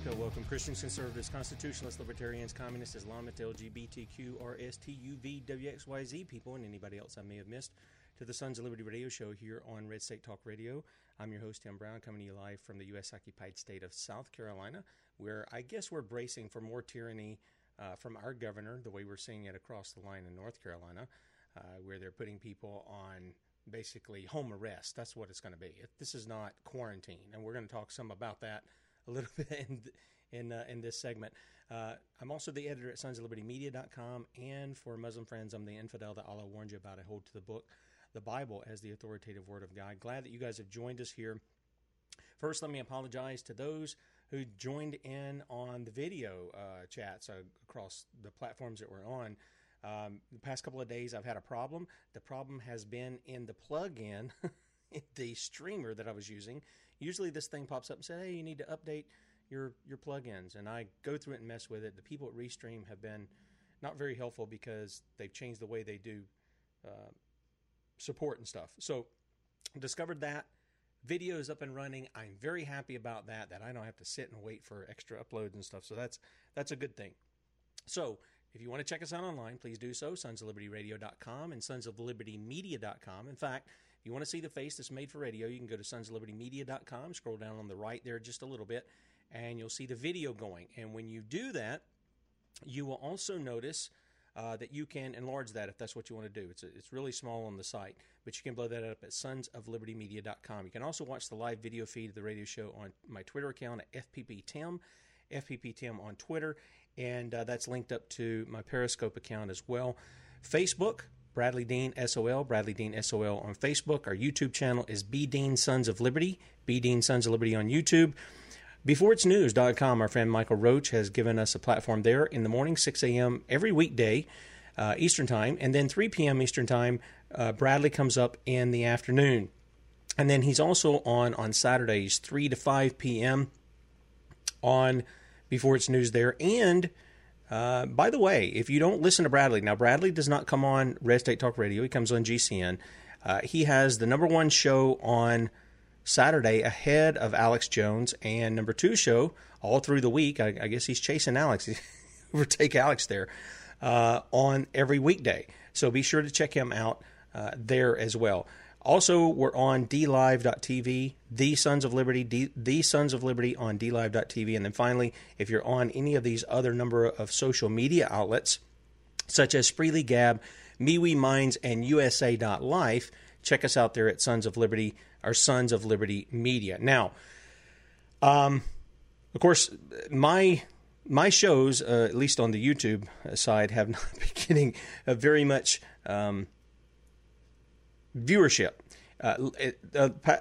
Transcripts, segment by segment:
America. Welcome, Christians, conservatives, constitutionalists, libertarians, communists, Islamists, LGBTQ, RSTUV, WXYZ people, and anybody else I may have missed, to the Sons of Liberty radio show here on Red State Talk Radio. I'm your host, Tim Brown, coming to you live from the U.S. occupied state of South Carolina, where I guess we're bracing for more tyranny uh, from our governor, the way we're seeing it across the line in North Carolina, uh, where they're putting people on basically home arrest. That's what it's going to be. This is not quarantine, and we're going to talk some about that a little bit in in uh, in this segment. Uh, I'm also the editor at Sons of Liberty Media.com, and for Muslim friends, I'm the infidel that Allah warned you about. I hold to the book, the Bible, as the authoritative word of God. Glad that you guys have joined us here. First, let me apologize to those who joined in on the video uh, chats uh, across the platforms that we're on. Um, the past couple of days, I've had a problem. The problem has been in the plug-in, the streamer that I was using usually this thing pops up and says, "Hey, you need to update your your plugins," and I go through it and mess with it. The people at Restream have been not very helpful because they've changed the way they do uh, support and stuff. So discovered that video is up and running. I'm very happy about that. That I don't have to sit and wait for extra uploads and stuff. So that's that's a good thing. So if you want to check us out online, please do so. Sons of Liberty Radio.com and Sons of Liberty Media.com. In fact, if you want to see the face that's made for radio, you can go to sonsoflibertymedia.com, scroll down on the right there just a little bit, and you'll see the video going. And when you do that, you will also notice uh, that you can enlarge that if that's what you want to do. It's, a, it's really small on the site, but you can blow that up at sonsoflibertymedia.com. You can also watch the live video feed of the radio show on my Twitter account at FPPTim, FPPTim on Twitter, and uh, that's linked up to my Periscope account as well. Facebook, Bradley Dean SOL, Bradley Dean SOL on Facebook. Our YouTube channel is B Dean Sons of Liberty, B Dean Sons of Liberty on YouTube. Before it's BeforeIt'sNews.com, our friend Michael Roach has given us a platform there in the morning, 6 a.m. every weekday uh, Eastern Time, and then 3 p.m. Eastern Time, uh, Bradley comes up in the afternoon. And then he's also on on Saturdays, 3 to 5 p.m. on Before It's News there. And uh, by the way, if you don't listen to Bradley, now Bradley does not come on Red State Talk Radio. He comes on GCN. Uh, he has the number one show on Saturday ahead of Alex Jones, and number two show all through the week. I, I guess he's chasing Alex, overtake Alex there uh, on every weekday. So be sure to check him out uh, there as well. Also, we're on DLive.tv, The Sons of Liberty, D, The Sons of Liberty on DLive.tv. And then finally, if you're on any of these other number of social media outlets, such as Spreely Gab, MeWe Minds, and USA.life, check us out there at Sons of Liberty, our Sons of Liberty Media. Now, um, of course, my my shows, uh, at least on the YouTube side, have not been getting uh, very much um, viewership uh,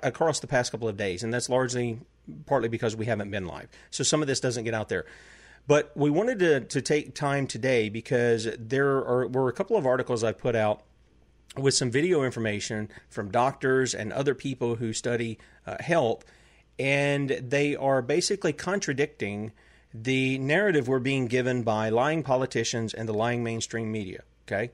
across the past couple of days, and that's largely partly because we haven't been live. So some of this doesn't get out there. But we wanted to, to take time today because there are, were a couple of articles I put out with some video information from doctors and other people who study uh, health, and they are basically contradicting the narrative we're being given by lying politicians and the lying mainstream media. Okay,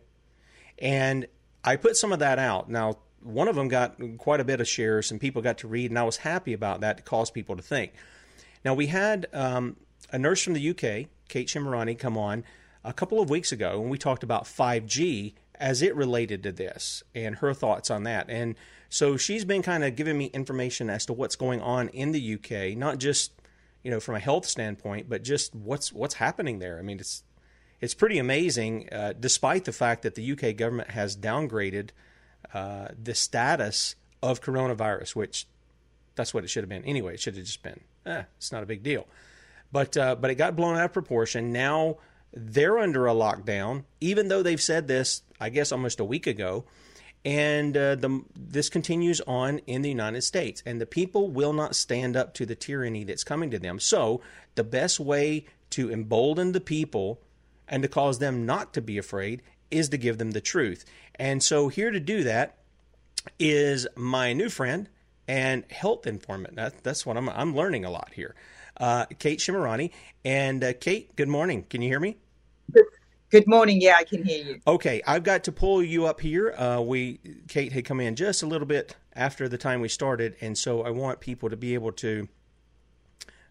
and I put some of that out. Now, one of them got quite a bit of shares, and people got to read, and I was happy about that to cause people to think. Now, we had um, a nurse from the UK, Kate Shemirani, come on a couple of weeks ago, and we talked about 5G as it related to this and her thoughts on that. And So she's been kind of giving me information as to what's going on in the UK, not just you know from a health standpoint, but just what's what's happening there. I mean, it's it's pretty amazing, uh, despite the fact that the UK government has downgraded uh, the status of coronavirus, which that's what it should have been anyway. It should have just been, eh, it's not a big deal. But uh, but it got blown out of proportion. Now they're under a lockdown, even though they've said this, I guess, almost a week ago. And uh, the, this continues on in the United States. And the people will not stand up to the tyranny that's coming to them. So, the best way to embolden the people and to cause them not to be afraid is to give them the truth. And so, here to do that is my new friend and health informant. That, that's what I'm, I'm learning a lot here. Uh, Kate Shemirani. And uh, Kate, good morning. Can you hear me? Good morning. Yeah, I can hear you. Okay, I've got to pull you up here. Uh, we Kate had come in just a little bit after the time we started, and so I want people to be able to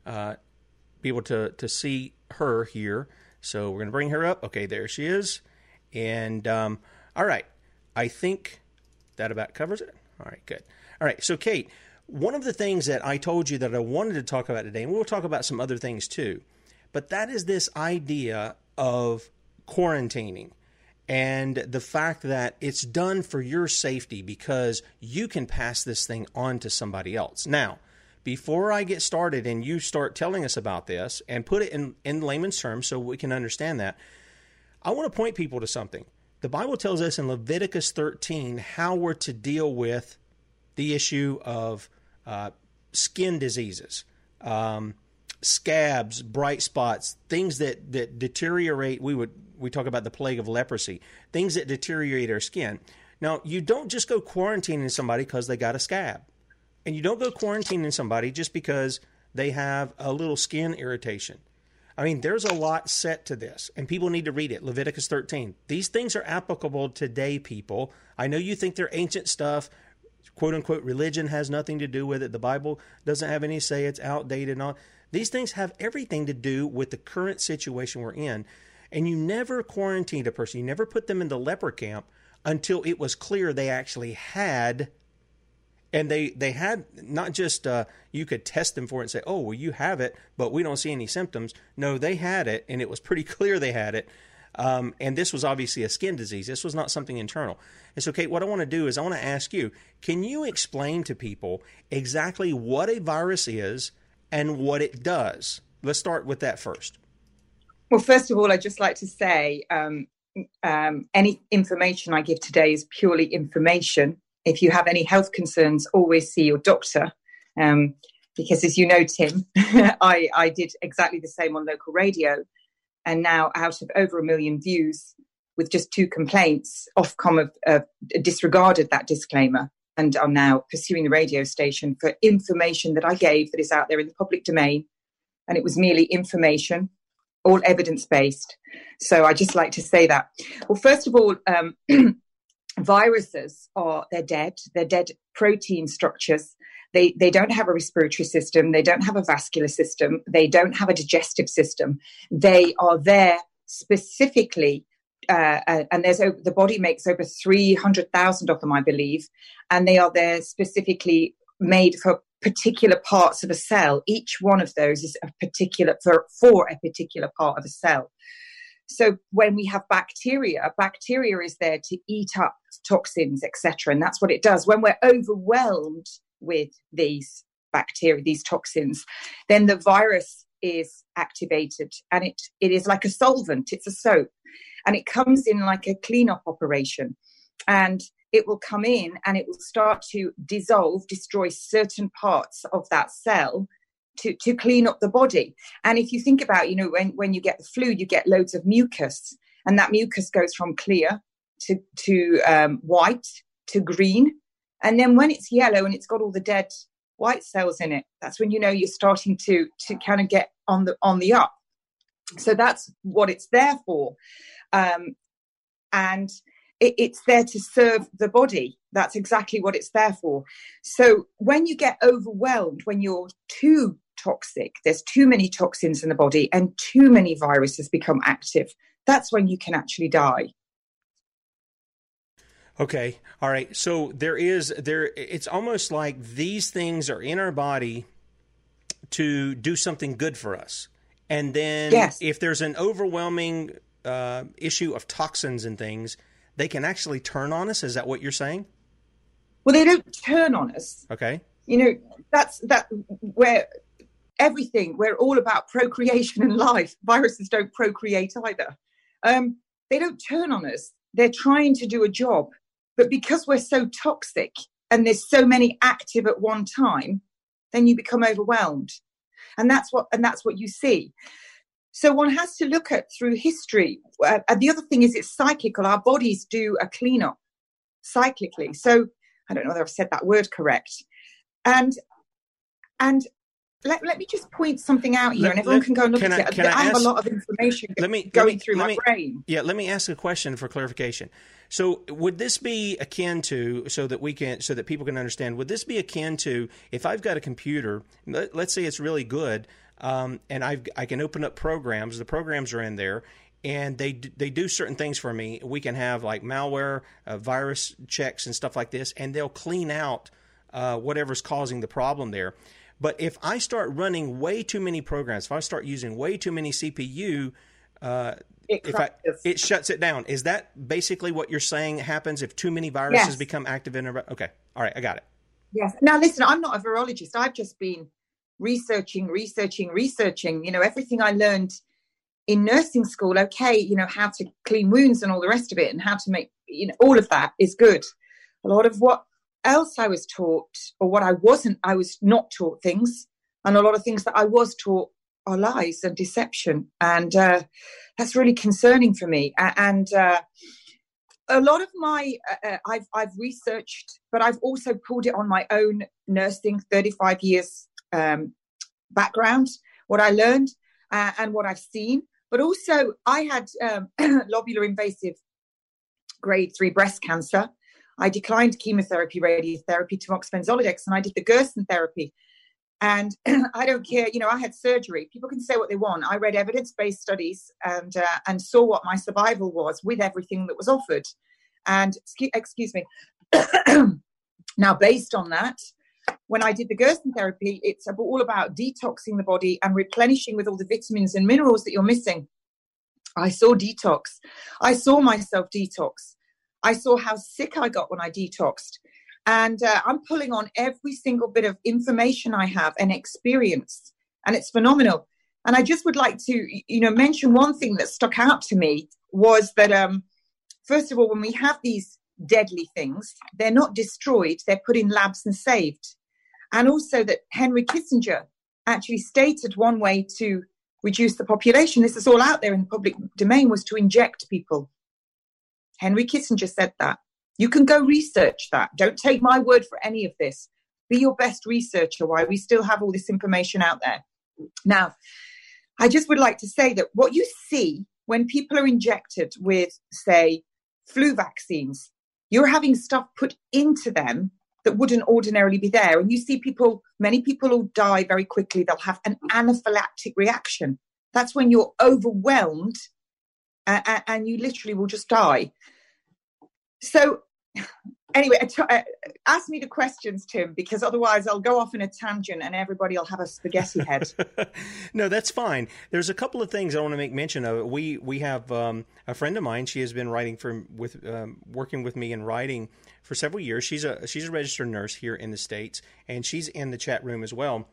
uh, be able to to see her here. So we're going to bring her up. Okay, there she is. And um, all right, I think that about covers it. All right, good. All right, so Kate, one of the things that I told you that I wanted to talk about today, and we'll talk about some other things too, but that is this idea of quarantining and the fact that it's done for your safety because you can pass this thing on to somebody else. Now, before I get started and you start telling us about this and put it in, in layman's terms so we can understand that, I want to point people to something. The Bible tells us in Leviticus 13 how we're to deal with the issue of uh, skin diseases. Um, scabs, bright spots, things that, that deteriorate. We would we talk about the plague of leprosy, things that deteriorate our skin. Now, you don't just go quarantining somebody because they got a scab, and you don't go quarantining somebody just because they have a little skin irritation. I mean, there's a lot set to this, and people need to read it. Leviticus 13. These things are applicable today, people. I know you think they're ancient stuff. "Quote unquote," religion has nothing to do with it. The Bible doesn't have any say. It's outdated and all. These things have everything to do with the current situation we're in. And you never quarantined a person, you never put them in the leper camp until it was clear they actually had and they they had not just uh, you could test them for it and say oh well you have it but we don't see any symptoms no they had it and it was pretty clear they had it um, and this was obviously a skin disease this was not something internal so kate what i want to do is i want to ask you can you explain to people exactly what a virus is and what it does. Let's start with that first. Well, first of all, I'd just like to say um, um, any information I give today is purely information. If you have any health concerns, always see your doctor. Um, because as you know, Tim, I, I did exactly the same on local radio. And now, out of over a million views, with just two complaints, Ofcom have uh, disregarded that disclaimer and are now pursuing the radio station for information that I gave that is out there in the public domain. And it was merely information, all evidence based. So I just like to say that. Well, first of all, um, viruses are they're dead. They're dead protein structures. They they don't have a respiratory system. They don't have a vascular system. They don't have a digestive system. They are there specifically uh, uh, and there's the body makes over 300,000 of them, I believe, and they are there specifically made for particular parts of a cell. Each one of those is a particular for, for a particular part of a cell. So when we have bacteria, bacteria is there to eat up toxins, etc., and that's what it does. When we're overwhelmed with these bacteria, these toxins, then the virus is activated, and it it is like a solvent. It's a soap and it comes in like a cleanup operation and it will come in and it will start to dissolve destroy certain parts of that cell to, to clean up the body. And if you think about you know when, when you get the flu you get loads of mucus. And that mucus goes from clear to, to um, white to green. And then when it's yellow and it's got all the dead white cells in it that's when you know you're starting to to kind of get on the on the up. So that's what it's there for. Um, and it, it's there to serve the body. That's exactly what it's there for. So when you get overwhelmed, when you're too toxic, there's too many toxins in the body and too many viruses become active, that's when you can actually die. Okay. All right. So there is there it's almost like these things are in our body to do something good for us. And then Yes. if there's an overwhelming uh, issue of toxins and things, they can actually turn on us. Is that what you're saying? Well, they don't turn on us. Okay. You know, that's that where everything we're all about procreation and life. Viruses don't procreate either. Um, they don't turn on us. They're trying to do a job, but because we're so toxic and there's so many active at one time, then you become overwhelmed, and that's what and that's what you see. So one has to look at through history. Uh, and the other thing is it's cyclical. Our bodies do a cleanup cyclically. So I don't know whether I've said that word correct. And and let, let me just point something out here, Let- and everyone let- can go and look at I- it. I I have ask- a lot of information Let me- let going me- through let my me- brain. Yeah, let me ask a question for clarification. So, would this be akin to so that we can so that people can understand? Would this be akin to if I've got a computer? Let, let's say it's really good, um, and I've I can open up programs. The programs are in there, and they they do certain things for me. We can have like malware, uh, virus checks, and stuff like this, and they'll clean out uh, whatever's causing the problem there. But if I start running way too many programs, if I start using way too many CPU, uh, It if I, it shuts it down. Is that basically what you're saying happens if too many viruses Yes. become active in a? Okay, all right, I got it. Yes. Now, listen, I'm not a virologist. I've just been researching, researching, researching. You know, everything I learned in nursing school. Okay, you know how to clean wounds and all the rest of it, and how to make you know all of that is good. A lot of what else I was taught, or what I wasn't, I was not taught things, and a lot of things that I was taught are lies and deception, and uh, that's really concerning for me. And uh, a lot of my uh, uh, I've I've researched, but I've also pulled it on my own nursing, thirty five years um, background, what I learned uh, and what I've seen. But also, I had um, lobular invasive grade three breast cancer. I declined chemotherapy, radiotherapy, tamoxifen, and I did the Gerson therapy. And I don't care, you know, I had surgery. People can say what they want. I read evidence-based studies and uh, and saw what my survival was with everything that was offered. And excuse me. now, based on that, when I did the Gerson therapy, it's all about detoxing the body and replenishing with all the vitamins and minerals that you're missing. I saw detox. I saw myself detox. I saw how sick I got when I detoxed. And uh, I'm pulling on every single bit of information I have and experience, and it's phenomenal. And I just would like to, you know, mention one thing that stuck out to me was that, um, first of all, when we have these deadly things, they're not destroyed; they're put in labs and saved. And also that Henry Kissinger actually stated one way to reduce the population. This is all out there in the public domain was to inject people. Henry Kissinger said that. You can go research that. Don't take my word for any of this. Be your best researcher while we still have all this information out there. Now, I just would like to say that what you see when people are injected with, say, flu vaccines, you're having stuff put into them that wouldn't ordinarily be there. And you see people, many people will die very quickly. They'll have an anaphylactic reaction. That's when you're overwhelmed uh, uh, and you literally will just die. So, anyway, uh, ask me the questions, Tim, because otherwise I'll go off in a tangent and everybody will have a spaghetti head. no, that's fine. There's a couple of things I want to make mention of. We we have um, a friend of mine. She has been writing for with um, working with me in writing for several years. She's a she's a registered nurse here in the states, and she's in the chat room as well.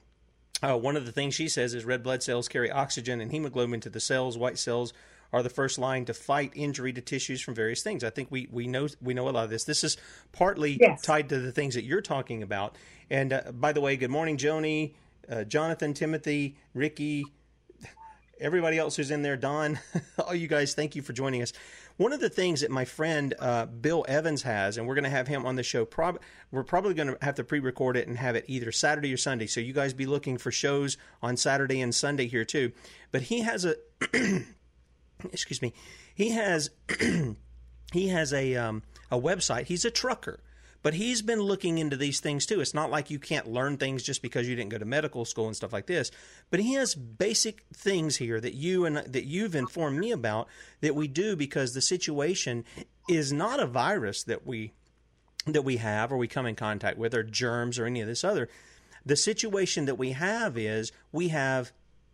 Uh, one of the things she says is red blood cells carry oxygen and hemoglobin to the cells. White cells are the first line to fight injury to tissues from various things. I think we, we know we know a lot of this. This is partly Yes. tied to the things that you're talking about. And uh, by the way, good morning, Joni, uh, Jonathan, Timothy, Ricky, everybody else who's in there, Don, all you guys, thank you for joining us. One of the things that my friend uh, Bill Evans has, and we're going to have him on the show. Prob- we're probably going to have to pre-record it and have it either Saturday or Sunday. So you guys be looking for shows on Saturday and Sunday here too. But he has a, excuse me, he has he has a um, a website. He's a trucker, but he's been looking into these things too. It's not like you can't learn things just because you didn't go to medical school and stuff like this. But he has basic things here that you and that you've informed me about that we do because the situation is not a virus that we that we have or we come in contact with or germs or any of this other. The situation that we have is we have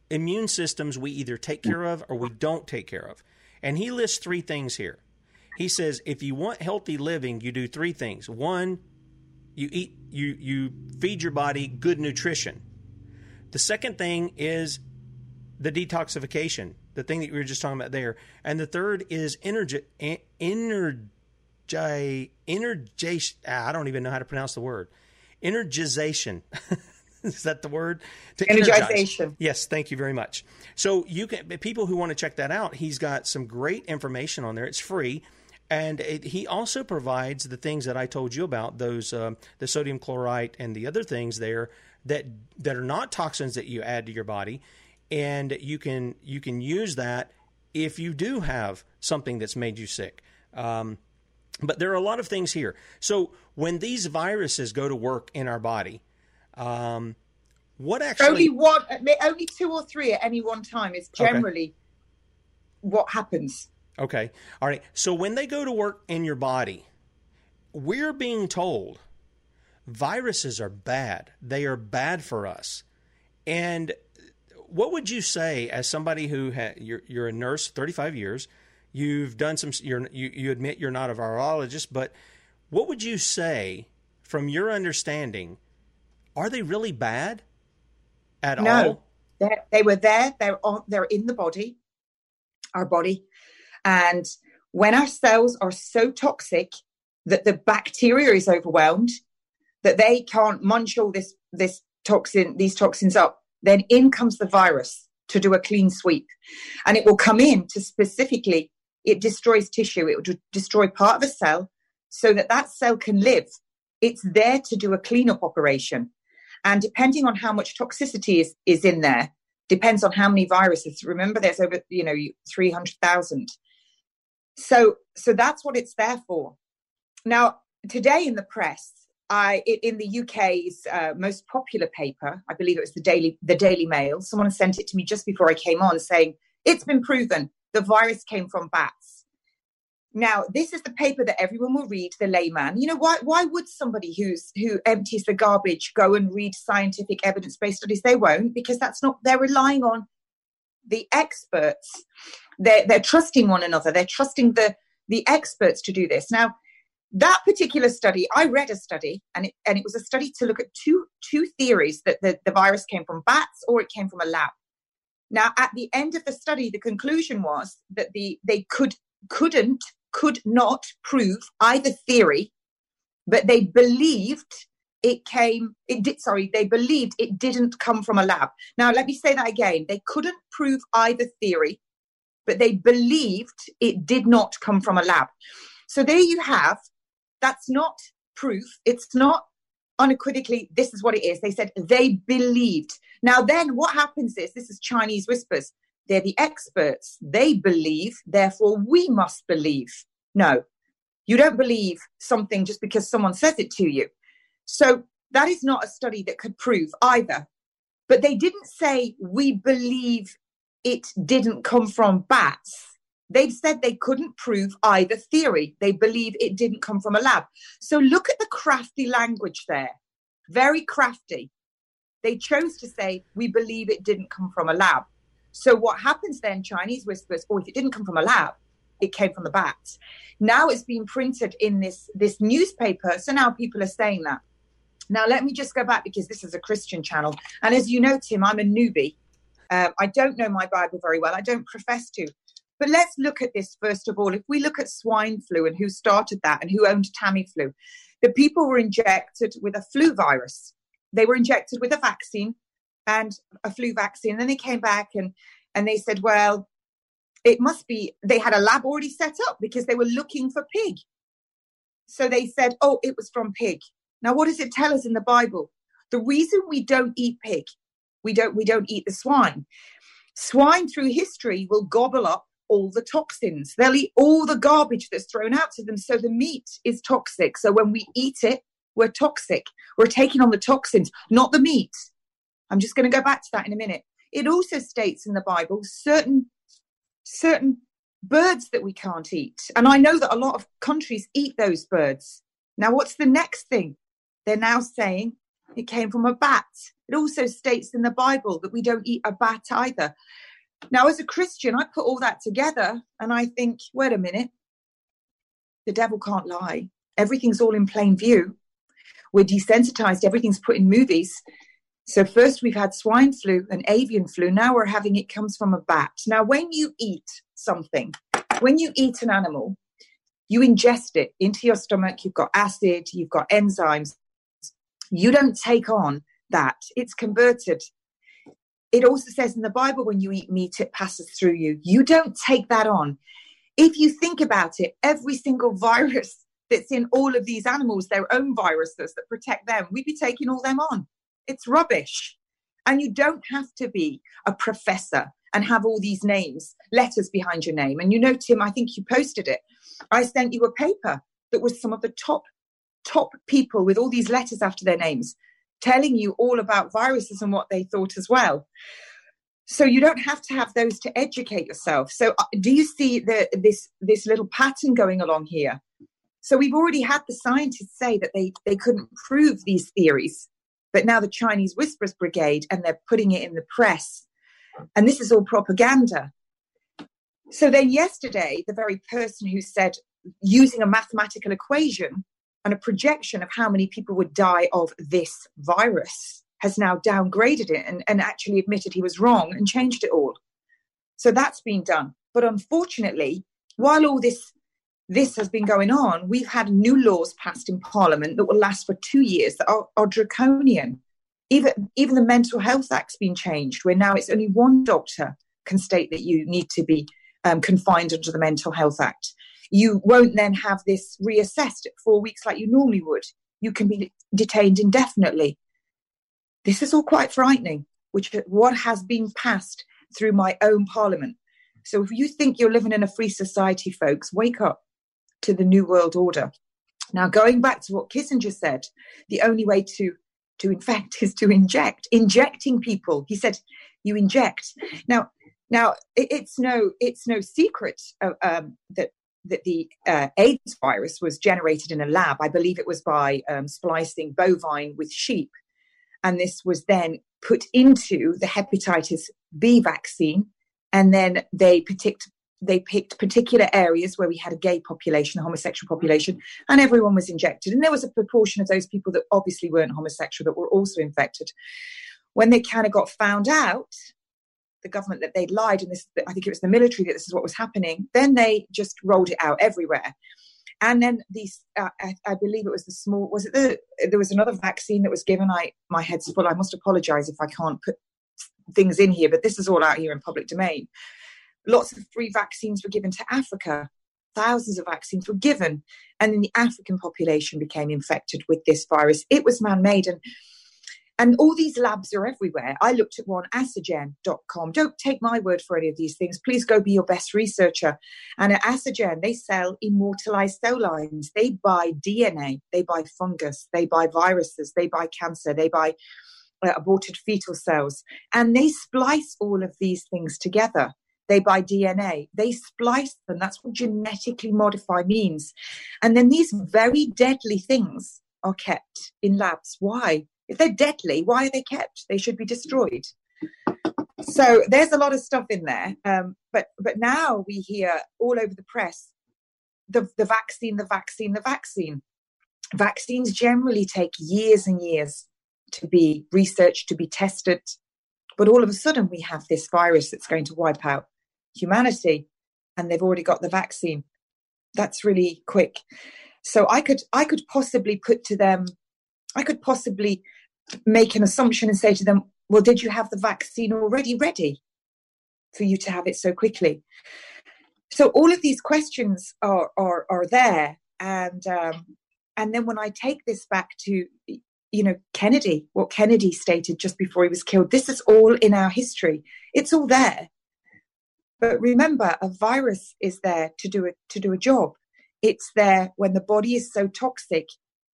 immune systems we either take care of or we don't take care of. And he lists three things here. He says if you want healthy living, you do three things. One, you eat you you feed your body good nutrition. The second thing is the detoxification, the thing that we were just talking about there. And the third is energy energy energy I don't even know how to pronounce the word. Energization. Is that the word? To Energization. Energize. Yes, thank you very much. So you can people who want to check that out. He's got some great information on there. It's free. And it, he also provides the things that I told you about those um, the sodium chloride and the other things there that that are not toxins that you add to your body, and you can you can use that if you do have something that's made you sick. Um, but there are a lot of things here. So when these viruses go to work in our body, um, what actually? Only one, only two or three at any one time is generally okay. what happens. Okay. All right. So when they go to work in your body, we're being told viruses are bad. They are bad for us. And what would you say as somebody who ha- you're, you're a nurse, 35 years, you've done some, you're, you, you admit you're not a virologist, but what would you say from your understanding are they really bad at no, all? No, they were there. They're on, they're in the body, our body, and when our cells are so toxic that the bacteria is overwhelmed, that they can't munch all this this toxin these toxins up, then in comes the virus to do a clean sweep, and it will come in to specifically it destroys tissue. It will destroy part of a cell so that that cell can live. It's there to do a cleanup operation. And depending on how much toxicity is, is in there, depends on how many viruses. Remember, there's over, you know, 300,000. So, so that's what it's there for. Now, today in the press, I, in the UK's uh, most popular paper, I believe it was the Daily, the Daily Mail, someone sent it to me just before I came on saying, it's been proven the virus came from bats. Now, this is the paper that everyone will read, the layman. You know, why why would somebody who's who empties the garbage go and read scientific evidence-based studies? They won't, because that's not they're relying on the experts. They're they're trusting one another. They're trusting the the experts to do this. Now, that particular study, I read a study, and it and it was a study to look at two two theories that the, the virus came from bats or it came from a lab. Now, at the end of the study, the conclusion was that the they could couldn't could not prove either theory, but they believed it came, it did, sorry, they believed it didn't come from a lab. Now, let me say that again. They couldn't prove either theory, but they believed it did not come from a lab. So there you have, that's not proof. It's not unequivocally, this is what it is. They said they believed. Now, then what happens is this is Chinese whispers. They're the experts. They believe, therefore we must believe. No, you don't believe something just because someone says it to you. So that is not a study that could prove either. But they didn't say, we believe it didn't come from bats. They've said they couldn't prove either theory. They believe it didn't come from a lab. So look at the crafty language there. Very crafty. They chose to say, we believe it didn't come from a lab. So what happens then, Chinese whispers, or oh, if it didn't come from a lab, it came from the bats. Now it's been printed in this, this newspaper. So now people are saying that. Now, let me just go back because this is a Christian channel. And as you know, Tim, I'm a newbie. Um, I don't know my Bible very well. I don't profess to. But let's look at this first of all. If we look at swine flu and who started that and who owned Tamiflu, the people were injected with a flu virus. They were injected with a vaccine and a flu vaccine. And then they came back and, and they said, well, it must be, they had a lab already set up because they were looking for pig. So they said, oh, it was from pig. Now, what does it tell us in the Bible? The reason we don't eat pig, we don't, we don't eat the swine. Swine through history will gobble up all the toxins. They'll eat all the garbage that's thrown out to them. So the meat is toxic. So when we eat it, we're toxic. We're taking on the toxins, not the meat. I'm just going to go back to that in a minute. It also states in the Bible certain certain birds that we can't eat. And I know that a lot of countries eat those birds. Now, what's the next thing? They're now saying it came from a bat. It also states in the Bible that we don't eat a bat either. Now, as a Christian, I put all that together and I think, wait a minute, the devil can't lie. Everything's all in plain view. We're desensitized, everything's put in movies. So, first we've had swine flu and avian flu. Now we're having it comes from a bat. Now, when you eat something, when you eat an animal, you ingest it into your stomach, you've got acid, you've got enzymes. You don't take on that, it's converted it also says in the Bible when you eat meat, it passes through you. You don't take that on. If you think about it, every single virus that's in all of these animals, their own viruses that protect them, we'd be taking all them on. It's rubbish. And you don't have to be a professor and have all these names, letters behind your name. And you know, Tim, I think you posted it. I sent you a paper that was some of the top, top people with all these letters after their names telling you all about viruses and what they thought as well. So you don't have to have those to educate yourself. So uh, do you see the, this this little pattern going along here? So we've already had the scientists say that they they couldn't prove these theories, but now the Chinese Whisperers Brigade and they're putting it in the press, and this is all propaganda. So then yesterday, the very person who said using a mathematical equation and a projection of how many people would die of this virus has now downgraded it and, and actually admitted he was wrong and changed it all. So that's been done. But unfortunately, while all this this has been going on, we've had new laws passed in Parliament that will last for two years that are, are draconian. Even even the Mental Health Act's been changed, where now it's only one doctor can state that you need to be um, confined under the Mental Health Act. You won't then have this reassessed at four weeks like you normally would. You can be detained indefinitely. This is all quite frightening, which what has been passed through my own parliament. So if you think you're living in a free society, folks, wake up to the new world order. Now, going back to what Kissinger said, the only way to to infect is to inject. Injecting people, he said, you inject. Now, now it, it's no it's no secret uh, um, that that the uh, AIDS virus was generated in a lab. I believe it was by um, splicing bovine with sheep. And this was then put into the hepatitis B vaccine. And then they picked, they picked particular areas where we had a gay population, a homosexual population, and everyone was injected. And there was a proportion of those people that obviously weren't homosexual that were also infected. When they kind of got found out, the government that they'd lied and this i think it was the military that this is what was happening then they just rolled it out everywhere and then these uh, I, I, believe it was the small was it the there was another vaccine that was given i my head's full i must apologize if i can't put things in here but this is all out here in public domain lots of free vaccines were given to africa thousands of vaccines were given and then the african population became infected with this virus it was man-made and and all these labs are everywhere. I looked at one, asagen.com. Don't take my word for any of these things. Please go be your best researcher. And at Asagen, they sell immortalized cell lines. They buy DNA, they buy fungus, they buy viruses, they buy cancer, they buy uh, aborted fetal cells. And they splice all of these things together. They buy DNA, they splice them. That's what genetically modify means. And then these very deadly things are kept in labs. Why? If they're deadly, why are they kept? They should be destroyed. So there's a lot of stuff in there. Um, but but now we hear all over the press the the vaccine, the vaccine, the vaccine. Vaccines generally take years and years to be researched, to be tested. But all of a sudden, we have this virus that's going to wipe out humanity, and they've already got the vaccine. That's really quick. So I could I could possibly put to them, I could possibly make an assumption and say to them, well, did you have the vaccine already ready for you to have it so quickly? So all of these questions are are, are there, and um, and then when I take this back to you know Kennedy, what Kennedy stated just before he was killed, this is all in our history. It's all there. But remember, a virus is there to do a, to do a job. It's there when the body is so toxic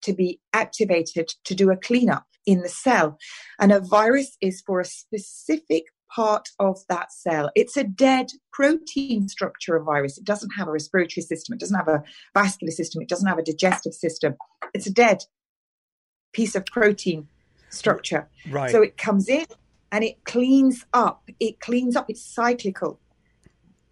to be activated to do a cleanup in the cell. And a virus is for a specific part of that cell. It's a dead protein structure of virus. It doesn't have a respiratory system, it doesn't have a vascular system, it doesn't have a digestive system. It's a dead piece of protein structure. Right. So it comes in and it cleans up. It cleans up, it's cyclical.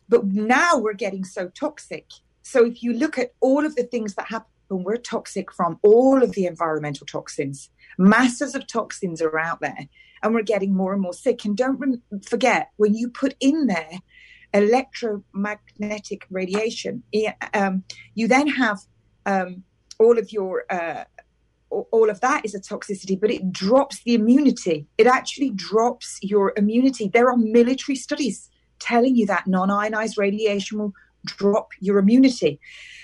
But now we're getting so toxic. So if you look at all of the things that happen, we're toxic from all of the environmental toxins. Masses of toxins are out there and we're getting more and more sick. And don't forget, when you put in there electromagnetic radiation, um, you then have um, all of your uh, all of that is a toxicity, but it drops the immunity. It actually drops your immunity. There are military studies telling you that non ionized radiation will drop your immunity.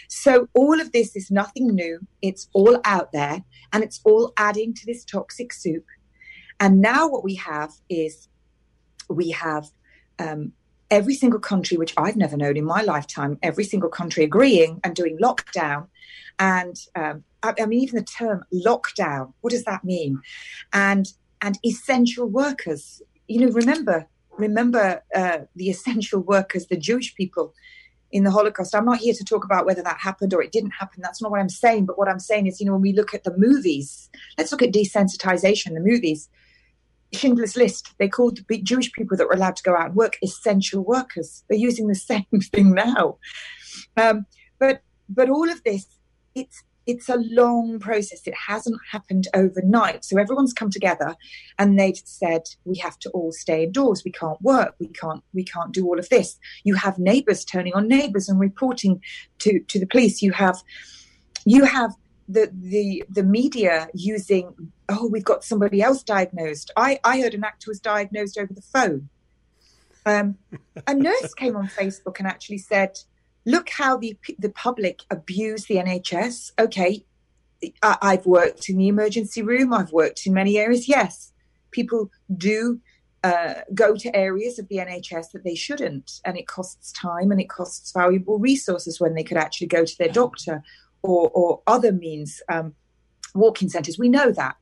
So, all of this is nothing new. It's all out there and it's all adding to this toxic soup. And now, what we have is we have um, every single country, which I've never known in my lifetime, every single country agreeing and doing lockdown. And um, I, I mean, even the term lockdown, what does that mean? And and essential workers. You know, remember remember uh, the essential workers, the Jewish people in the Holocaust. I'm not here to talk about whether that happened or it didn't happen. That's not what I'm saying. But what I'm saying is, you know, when we look at the movies, let's look at desensitization, the movies. Schindler's List, they called the Jewish people that were allowed to go out and work essential workers. They're using the same thing now. Um, but but all of this, it's it's a long process. It hasn't happened overnight. So everyone's come together and they've said we have to all stay indoors. We can't work. We can't we can't do all of this. You have neighbors turning on neighbors and reporting to to the police. You have you have the the the media using oh we've got somebody else diagnosed. I I heard an actor was diagnosed over the phone. Um, a nurse came on Facebook and actually said look how the the public abuse the NHS. Okay, I, I've worked in the emergency room. I've worked in many areas. Yes, people do uh, go to areas of the NHS that they shouldn't, and it costs time and it costs valuable resources when they could actually go to their doctor or, or other means, um, walk-in centres. We know that,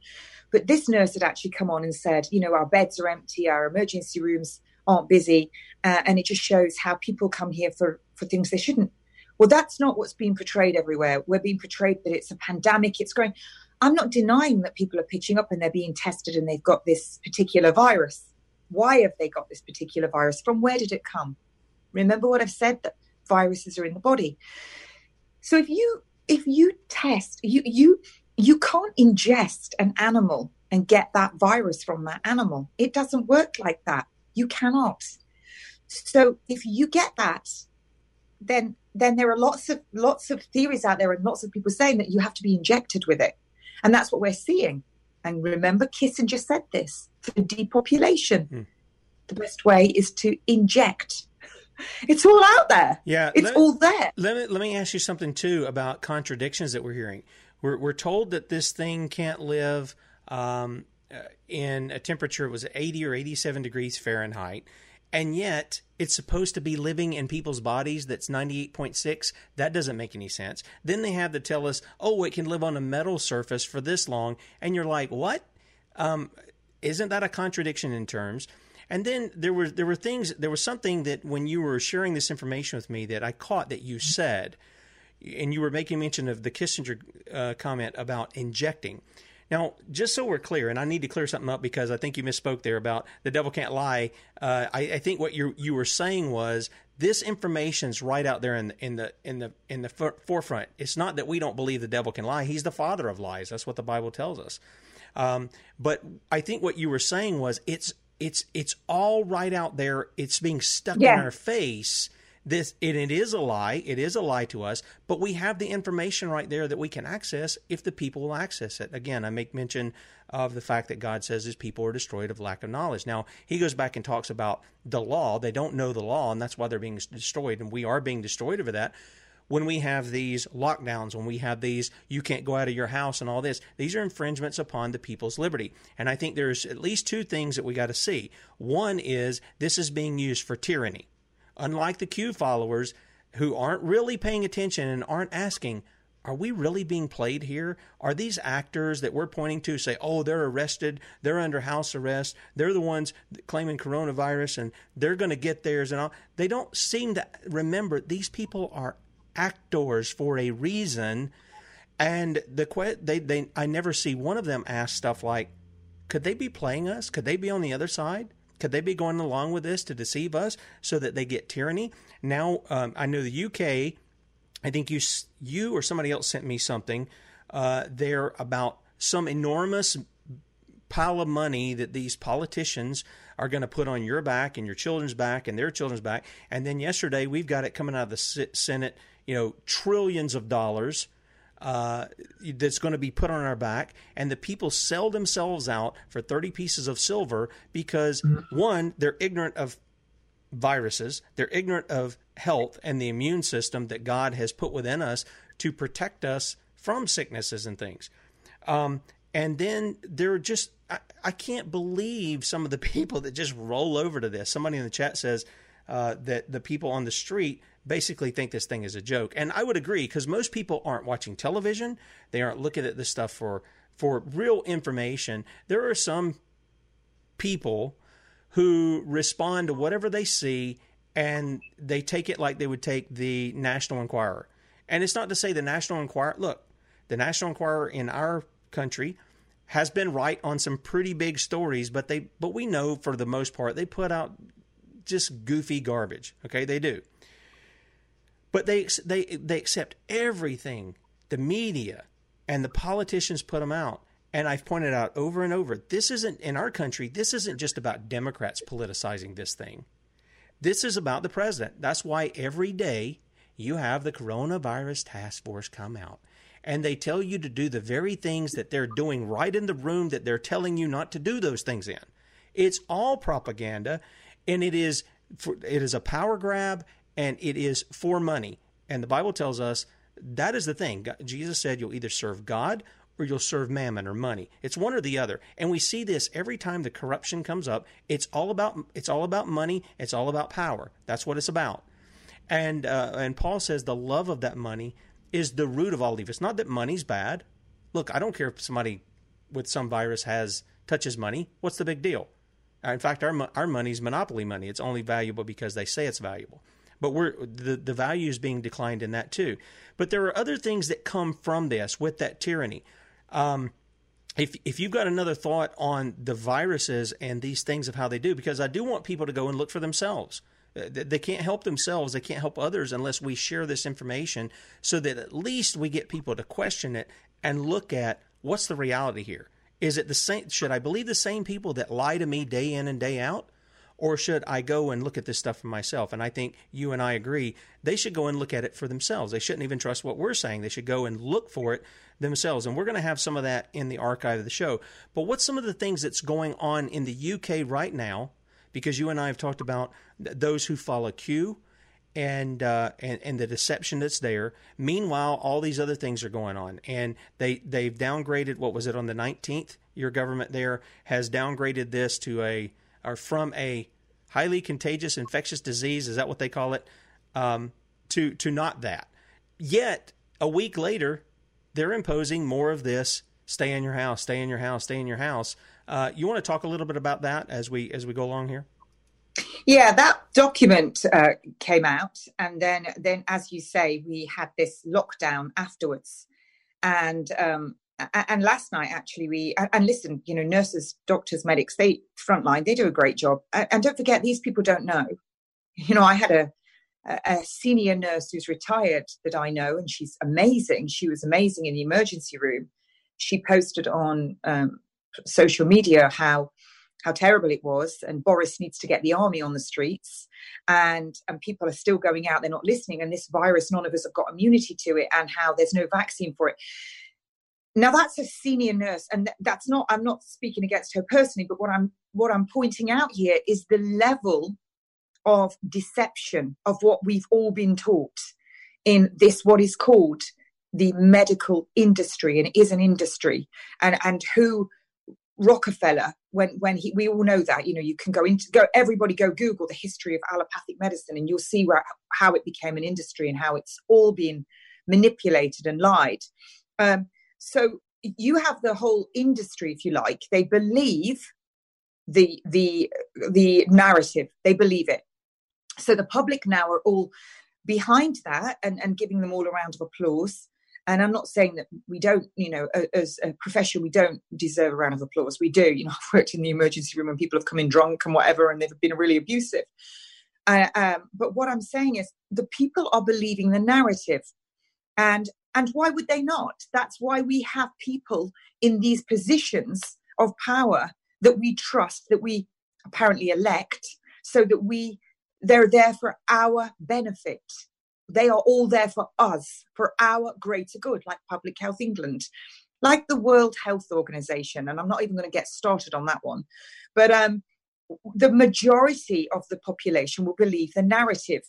but this nurse had actually come on and said, you know, our beds are empty, our emergency rooms aren't busy, uh, and it just shows how people come here for for things they shouldn't. Well, that's not what's being portrayed everywhere. We're being portrayed that it's a pandemic, it's growing. I'm not denying that people are pitching up and they're being tested and they've got this particular virus. Why have they got this particular virus? From where did it come? Remember what I've said that viruses are in the body. So if you if you test, you you you can't ingest an animal and get that virus from that animal. It doesn't work like that. You cannot. So if you get that then then there are lots of lots of theories out there and lots of people saying that you have to be injected with it. And that's what we're seeing. And remember kissinger said this for depopulation. Hmm. the best way is to inject. It's all out there. Yeah it's all there. let me let me ask you something too about contradictions that we're hearing. We're, we're told that this thing can't live um, uh, in a temperature it was 80 or 87 degrees fahrenheit and yet it's supposed to be living in people's bodies that's 98.6 that doesn't make any sense. Then they have to tell us oh it can live on a metal surface for this long. And you're like what? Um, isn't that a contradiction in terms? And then there were there were things there was something that when you were sharing this information with me that I caught that you said and you were making mention of the Kissinger uh, comment about injecting now, just so we're clear, and I need to clear something up because I think you misspoke there about the devil can't lie. Uh, I, I, think what you you were saying was this information's right out there in the, in the in the in the forefront. It's not that we don't believe the devil can lie; he's the father of lies. That's what the Bible tells us. Um, but I think what you were saying was it's it's it's all right out there. It's being stuck yeah. in our face this and it is a lie it is a lie to us but we have the information right there that we can access if the people will access it. Again i make mention of the fact that god says his people are destroyed of lack of knowledge. Now he goes back and talks about the law. They don't know the law and that's why they're being destroyed and we are being destroyed over that. When we have these lockdowns, when we have these, you can't go out of your house and all this, these are infringements upon the people's liberty. And I think there's at least two things that we got to see. One is this is being used for tyranny unlike the Q followers who aren't really paying attention and aren't asking, are we really being played here? Are these actors that we're pointing to say, oh, they're arrested, they're under house arrest, they're the ones claiming coronavirus and they're going to get theirs and all? They don't seem to remember these people are actors for a reason. And the they they I never see one of them ask stuff like, could they be playing us? Could they be on the other side? Could they be going along with this to deceive us so that they get tyranny? Now, um, I know the UK I think you you or somebody else sent me something uh, there about some enormous pile of money that these politicians are going to put on your back and your children's back and their children's back. And then yesterday we've got it coming out of the Senate, you know, trillions of dollars uh, that's going to be put on our back, and the people sell themselves out for 30 pieces of silver because, mm-hmm. one, they're ignorant of viruses. They're ignorant of health and the immune system that God has put within us to protect us from sicknesses and things. Um, and then they're just, I, I, can't believe some of the people that just roll over to this. Somebody in the chat says uh, that the people on the street basically think this thing is a joke. And I would agree because most people aren't watching television, they aren't looking at this stuff for, for real information. There are some people who respond to whatever they see and they take it like they would take the National Enquirer. And it's not to say the National Enquirer, look, the National Enquirer in our country has been right on some pretty big stories, but they but we know for the most part they put out just goofy garbage. Okay, they do. But they they they accept everything the media and the politicians put them out. And I've pointed out over and over this isn't in our country, this isn't just about Democrats politicizing this thing. This is about the president. That's why every day you have the coronavirus task force come out and they tell you to do the very things that they're doing right in the room that they're telling you not to do those things in. It's all propaganda and it is it is a power grab and it is for money. And the Bible tells us that is the thing. Jesus said you'll either serve God or you'll serve mammon or money. It's one or the other. And we see this every time the corruption comes up. It's all about it's all about money, it's all about power. That's what it's about. And uh, and Paul says the love of that money is the root of all evil. It's not that money's bad. Look, I don't care if somebody with some virus has touches money. What's the big deal? In fact, our our money's monopoly money. It's only valuable because they say it's valuable. But we're the the value is being declined in that too. But there are other things that come from this with that tyranny. Um, if if you've got another thought on the viruses and these things of how they do, because I do want people to go and look for themselves. Uh, they can't help themselves. They can't help others unless we share this information so that at least we get people to question it and look at what's the reality here. Is it the same? Should I believe the same people that lie to me day in and day out? Or should I go and look at this stuff for myself? And I think you and I agree they should go and look at it for themselves. They shouldn't even trust what we're saying. They should go and look for it themselves. And we're going to have some of that in the archive of the show. But what's some of the things that's going on in the UK right now? Because you and I have talked about those who follow Q and uh, and and the deception that's there. Meanwhile, all these other things are going on, and they they've downgraded. What was it on the nineteenth? Your government there has downgraded this to a or from a highly contagious infectious disease. Is that what they call it? Um, to to not that. Yet a week later, they're imposing more of this stay in your house, stay in your house, stay in your house. Uh, you want to talk a little bit about that as we as we go along here? Yeah, that document uh, came out, and then then as you say, we had this lockdown afterwards, and um, and last night actually we and listen, you know, nurses, doctors, medics, they frontline, they do a great job, and don't forget these people don't know. You know, I had a a senior nurse who's retired that I know, and she's amazing. She was amazing in the emergency room. She posted on um, social media how how terrible it was, and Boris needs to get the army on the streets, and and people are still going out. They're not listening, and this virus, none of us have got immunity to it, and how there's no vaccine for it. Now that's a senior nurse, and that's not. I'm not speaking against her personally, but what I'm what I'm pointing out here is the level of deception of what we've all been taught in this what is called the medical industry and it is an industry and and who Rockefeller, when when he, we all know that, you know, you can go into go everybody go Google the history of allopathic medicine, and you'll see where how it became an industry and how it's all been manipulated and lied. Um, so you have the whole industry, if you like. They believe the the the narrative. They believe it. So the public now are all behind that and, and giving them all a round of applause. And I'm not saying that we don't, you know, as a profession, we don't deserve a round of applause. We do. You know, I've worked in the emergency room and people have come in drunk and whatever, and they've been really abusive. Uh, um, but what I'm saying is the people are believing the narrative. And and why would they not? That's why we have people in these positions of power that we trust, that we apparently elect, so that we they're there for our benefit. They are all there for us, for our greater good, like Public Health England, like the World Health Organization. And I'm not even going to get started on that one. But um, the majority of the population will believe the narrative.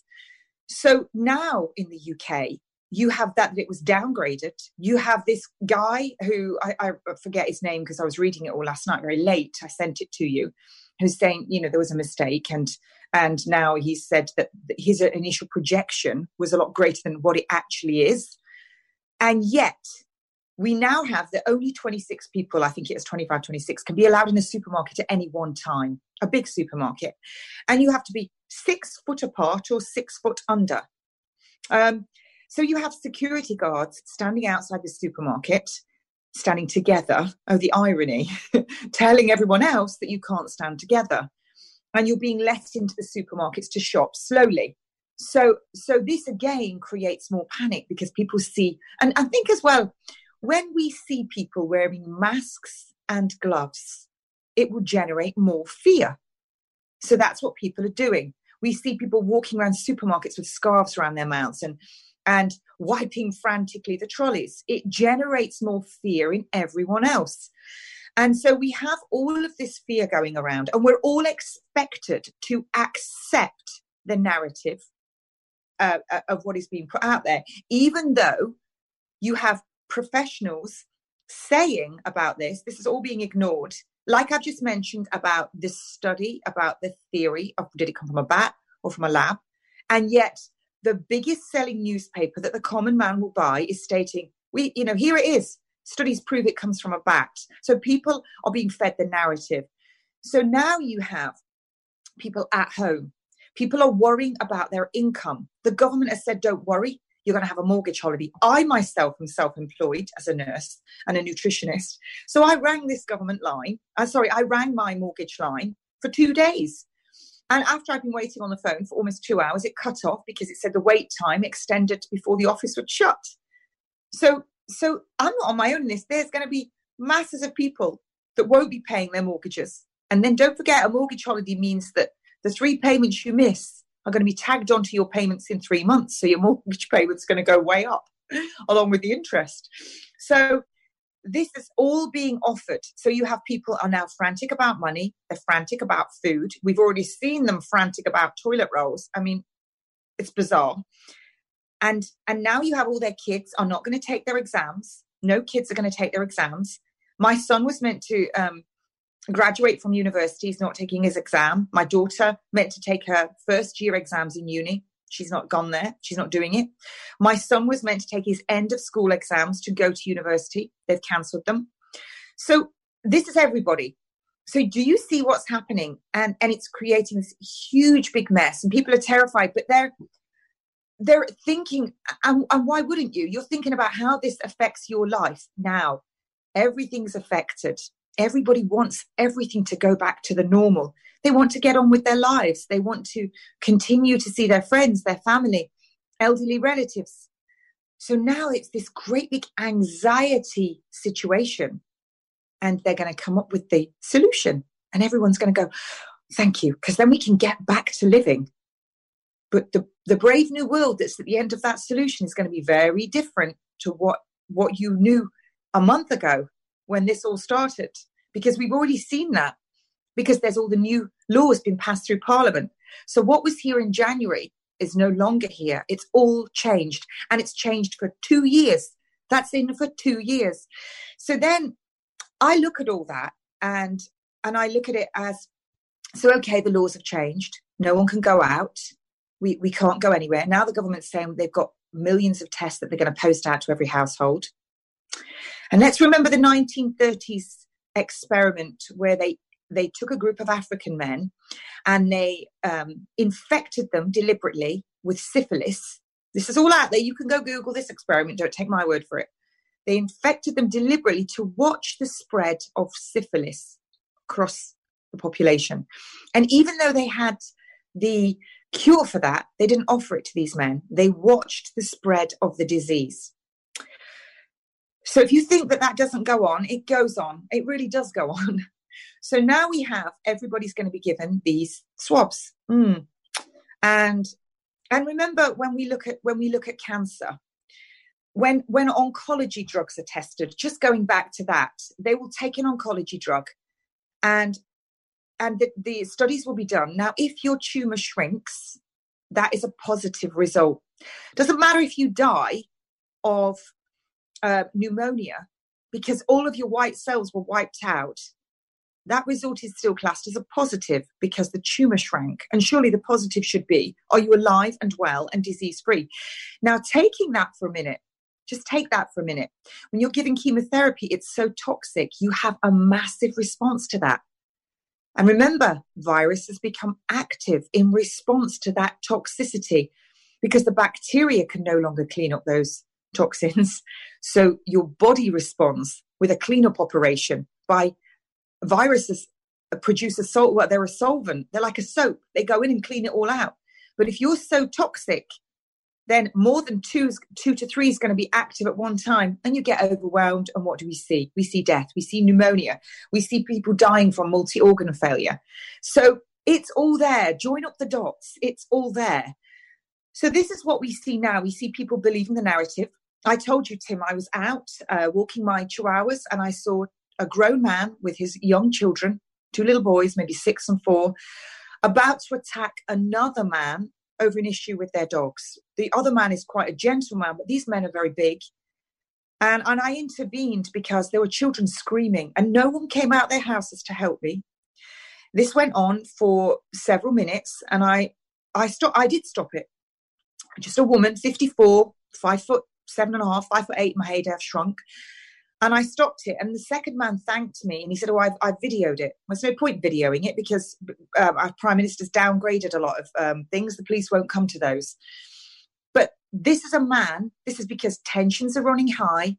So now in the UK, you have that it was downgraded. You have this guy who I, I forget his name because I was reading it all last night very late. I sent it to you, who's saying, you know, there was a mistake and and now he said that his initial projection was a lot greater than what it actually is. And yet, we now have that only 26 people, I think it was 25, 26, can be allowed in a supermarket at any one time, a big supermarket. And you have to be six foot apart or six foot under. Um, so you have security guards standing outside the supermarket, standing together. Oh, the irony, telling everyone else that you can't stand together. And you're being let into the supermarkets to shop slowly. So so this again creates more panic because people see and i think as well when we see people wearing masks and gloves it will generate more fear. So that's what people are doing. We see people walking around supermarkets with scarves around their mouths and and wiping frantically the trolleys it generates more fear in everyone else and so we have all of this fear going around, and we're all expected to accept the narrative uh, uh, of what is being put out there, even though you have professionals saying about this, this is all being ignored. Like I've just mentioned about this study, about the theory of did it come from a bat or from a lab? And yet, the biggest selling newspaper that the common man will buy is stating, we, you know, here it is. Studies prove it comes from a bat. So people are being fed the narrative. So now you have people at home. People are worrying about their income. The government has said, don't worry, you're going to have a mortgage holiday. I myself am self employed as a nurse and a nutritionist. So I rang this government line. Uh, sorry, I rang my mortgage line for two days. And after I'd been waiting on the phone for almost two hours, it cut off because it said the wait time extended before the office would shut. So so I'm not on my own this. There's going to be masses of people that won't be paying their mortgages. And then don't forget, a mortgage holiday means that the three payments you miss are going to be tagged onto your payments in three months. So your mortgage payment's going to go way up along with the interest. So this is all being offered. So you have people are now frantic about money, they're frantic about food. We've already seen them frantic about toilet rolls. I mean, it's bizarre. And and now you have all their kids are not going to take their exams. No kids are going to take their exams. My son was meant to um, graduate from university. He's not taking his exam. My daughter meant to take her first year exams in uni she's not gone there she's not doing it my son was meant to take his end of school exams to go to university they've cancelled them so this is everybody so do you see what's happening and and it's creating this huge big mess and people are terrified but they're they're thinking, and, and why wouldn't you? You're thinking about how this affects your life now. Everything's affected. Everybody wants everything to go back to the normal. They want to get on with their lives. They want to continue to see their friends, their family, elderly relatives. So now it's this great big anxiety situation. And they're going to come up with the solution. And everyone's going to go, thank you, because then we can get back to living. But the, the brave new world that's at the end of that solution is going to be very different to what, what you knew a month ago when this all started, because we've already seen that, because there's all the new laws been passed through Parliament. So what was here in January is no longer here. It's all changed, and it's changed for two years. That's in for two years. So then I look at all that and and I look at it as so. Okay, the laws have changed. No one can go out. We we can't go anywhere now. The government's saying they've got millions of tests that they're going to post out to every household. And let's remember the 1930s experiment where they they took a group of African men and they um, infected them deliberately with syphilis. This is all out there. You can go Google this experiment. Don't take my word for it. They infected them deliberately to watch the spread of syphilis across the population. And even though they had the cure for that, they didn't offer it to these men. They watched the spread of the disease. So if you think that that doesn't go on, it goes on. It really does go on. So now we have everybody's going to be given these swabs. Mm. And and remember when we look at when we look at cancer, when when oncology drugs are tested, just going back to that, they will take an oncology drug and and the, the studies will be done. Now, if your tumor shrinks, that is a positive result. Doesn't matter if you die of uh, pneumonia because all of your white cells were wiped out that result is still classed as a positive because the tumor shrank. And surely the positive should be are you alive and well and disease free? Now, taking that for a minute, just take that for a minute. When you're giving chemotherapy, it's so toxic, you have a massive response to that. And remember, viruses become active in response to that toxicity because the bacteria can no longer clean up those toxins. So your body responds with a cleanup operation by viruses produce a salt well they're a solvent. They're like a soap. They go in and clean it all out. But if you're so toxic then more than two two to three is going to be active at one time and you get overwhelmed. And what do we see? We see death. We see pneumonia. We see people dying from multi-organ failure. So it's all there. Join up the dots. It's all there. So this is what we see now. We see people believing the narrative i told you tim i was out uh, walking my chihuahuas and i saw a grown man with his young children, two little boys, maybe six and four, about to attack another man over an issue with their dogs. The other man is quite a gentleman, but these men are very big. And, and I intervened because there were children screaming, and no one came out their houses to help me. This went on for several minutes, and I, I stopped. I did stop it. Just a woman, fifty-four, five foot seven and a half, five foot eight. My head have shrunk, and I stopped it. And the second man thanked me and he said, Oh, I've, I've videoed it. There's no point videoing it because um, our prime minister's downgraded a lot of um, things. The police won't come to those. But this is a man, this is because tensions are running high.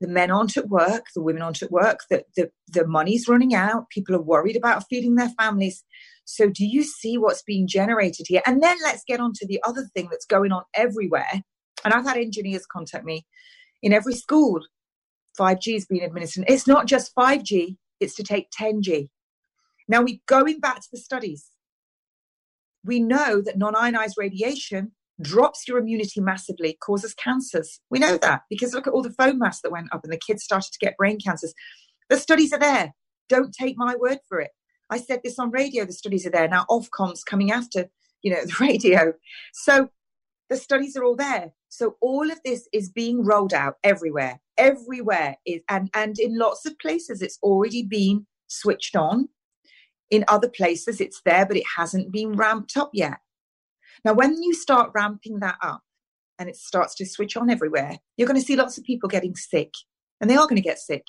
The men aren't at work, the women aren't at work, the, the, the money's running out. People are worried about feeding their families. So, do you see what's being generated here? And then let's get on to the other thing that's going on everywhere. And I've had engineers contact me in every school 5G is being administered. It's not just 5G, it's to take 10G. Now, we're going back to the studies. We know that non ionized radiation drops your immunity massively, causes cancers. We know that because look at all the foam masks that went up and the kids started to get brain cancers. The studies are there. Don't take my word for it. I said this on radio, the studies are there. Now Ofcom's coming after, you know, the radio. So the studies are all there. So all of this is being rolled out everywhere everywhere is and and in lots of places it's already been switched on. In other places it's there but it hasn't been ramped up yet. Now when you start ramping that up and it starts to switch on everywhere you're going to see lots of people getting sick and they are going to get sick.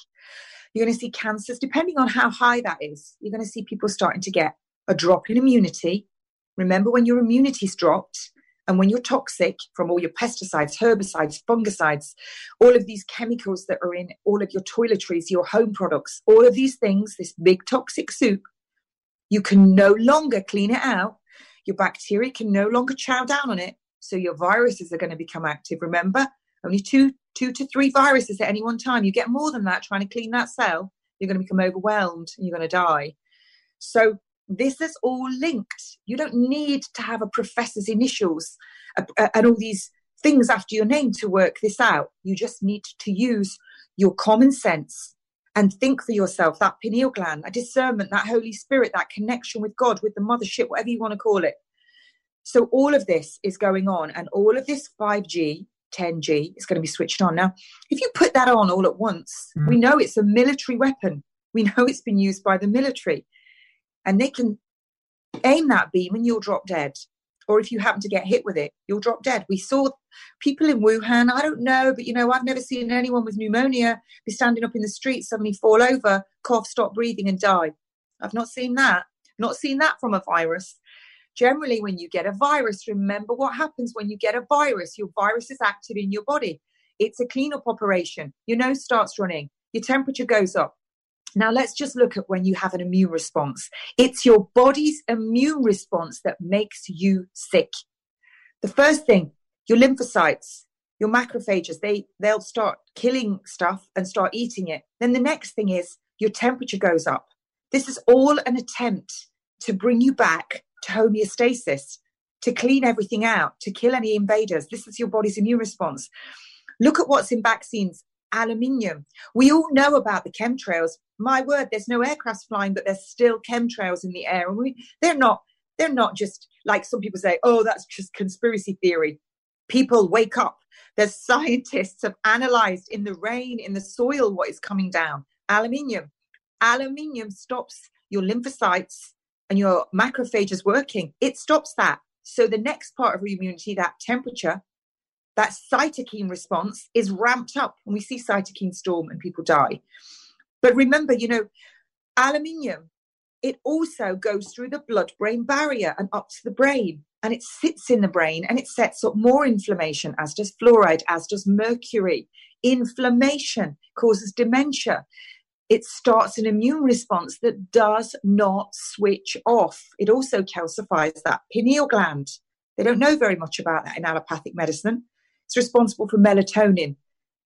You're going to see cancers depending on how high that is you're going to see people starting to get a drop in immunity. Remember when your immunity's dropped and when you're toxic from all your pesticides, herbicides, fungicides, all of these chemicals that are in all of your toiletries, your home products, all of these things, this big toxic soup, you can no longer clean it out. Your bacteria can no longer chow down on it. So your viruses are going to become active. Remember, only two, two to three viruses at any one time. You get more than that trying to clean that cell, you're going to become overwhelmed and you're going to die. So this is all linked. You don't need to have a professor's initials and all these things after your name to work this out. You just need to use your common sense and think for yourself that pineal gland, that discernment, that Holy Spirit, that connection with God, with the mothership, whatever you want to call it. So, all of this is going on, and all of this 5G, 10G is going to be switched on. Now, if you put that on all at once, mm. we know it's a military weapon. We know it's been used by the military. And they can aim that beam and you'll drop dead. Or if you happen to get hit with it, you'll drop dead. We saw people in Wuhan, I don't know, but you know, I've never seen anyone with pneumonia be standing up in the street, suddenly fall over, cough, stop breathing, and die. I've not seen that. Not seen that from a virus. Generally, when you get a virus, remember what happens when you get a virus. Your virus is active in your body. It's a cleanup operation. Your nose starts running, your temperature goes up. Now, let's just look at when you have an immune response. It's your body's immune response that makes you sick. The first thing, your lymphocytes, your macrophages, they, they'll start killing stuff and start eating it. Then the next thing is your temperature goes up. This is all an attempt to bring you back to homeostasis, to clean everything out, to kill any invaders. This is your body's immune response. Look at what's in vaccines aluminium. We all know about the chemtrails. My word, there's no aircrafts flying, but there's still chemtrails in the air. And we, they're not, they're not just like some people say, oh, that's just conspiracy theory. People wake up. There's scientists have analyzed in the rain, in the soil, what is coming down. Aluminium. Aluminium stops your lymphocytes and your macrophages working. It stops that. So the next part of immunity, that temperature, that cytokine response is ramped up and we see cytokine storm and people die. But remember, you know, aluminium, it also goes through the blood brain barrier and up to the brain and it sits in the brain and it sets up more inflammation, as does fluoride, as does mercury. Inflammation causes dementia. It starts an immune response that does not switch off. It also calcifies that pineal gland. They don't know very much about that in allopathic medicine. It's responsible for melatonin,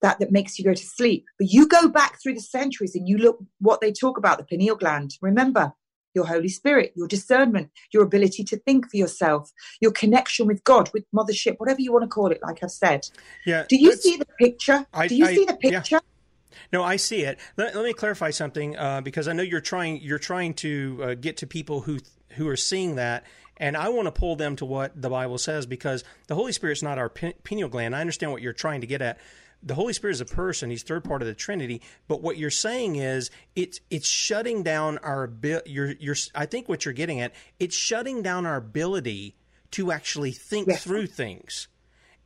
that that makes you go to sleep. But you go back through the centuries and you look what they talk about the pineal gland. Remember, your Holy Spirit, your discernment, your ability to think for yourself, your connection with God, with mothership, whatever you want to call it, like I've said. Yeah. Do you see the picture? I, Do you I, see the picture? Yeah. No, I see it. Let, let me clarify something uh, because I know you're trying you're trying to uh, get to people who who are seeing that and I want to pull them to what the Bible says because the Holy Spirit's not our pineal gland. I understand what you're trying to get at. The Holy Spirit is a person; He's third part of the Trinity. But what you're saying is it's it's shutting down our ability. You're, you're, I think what you're getting at it's shutting down our ability to actually think yes. through things.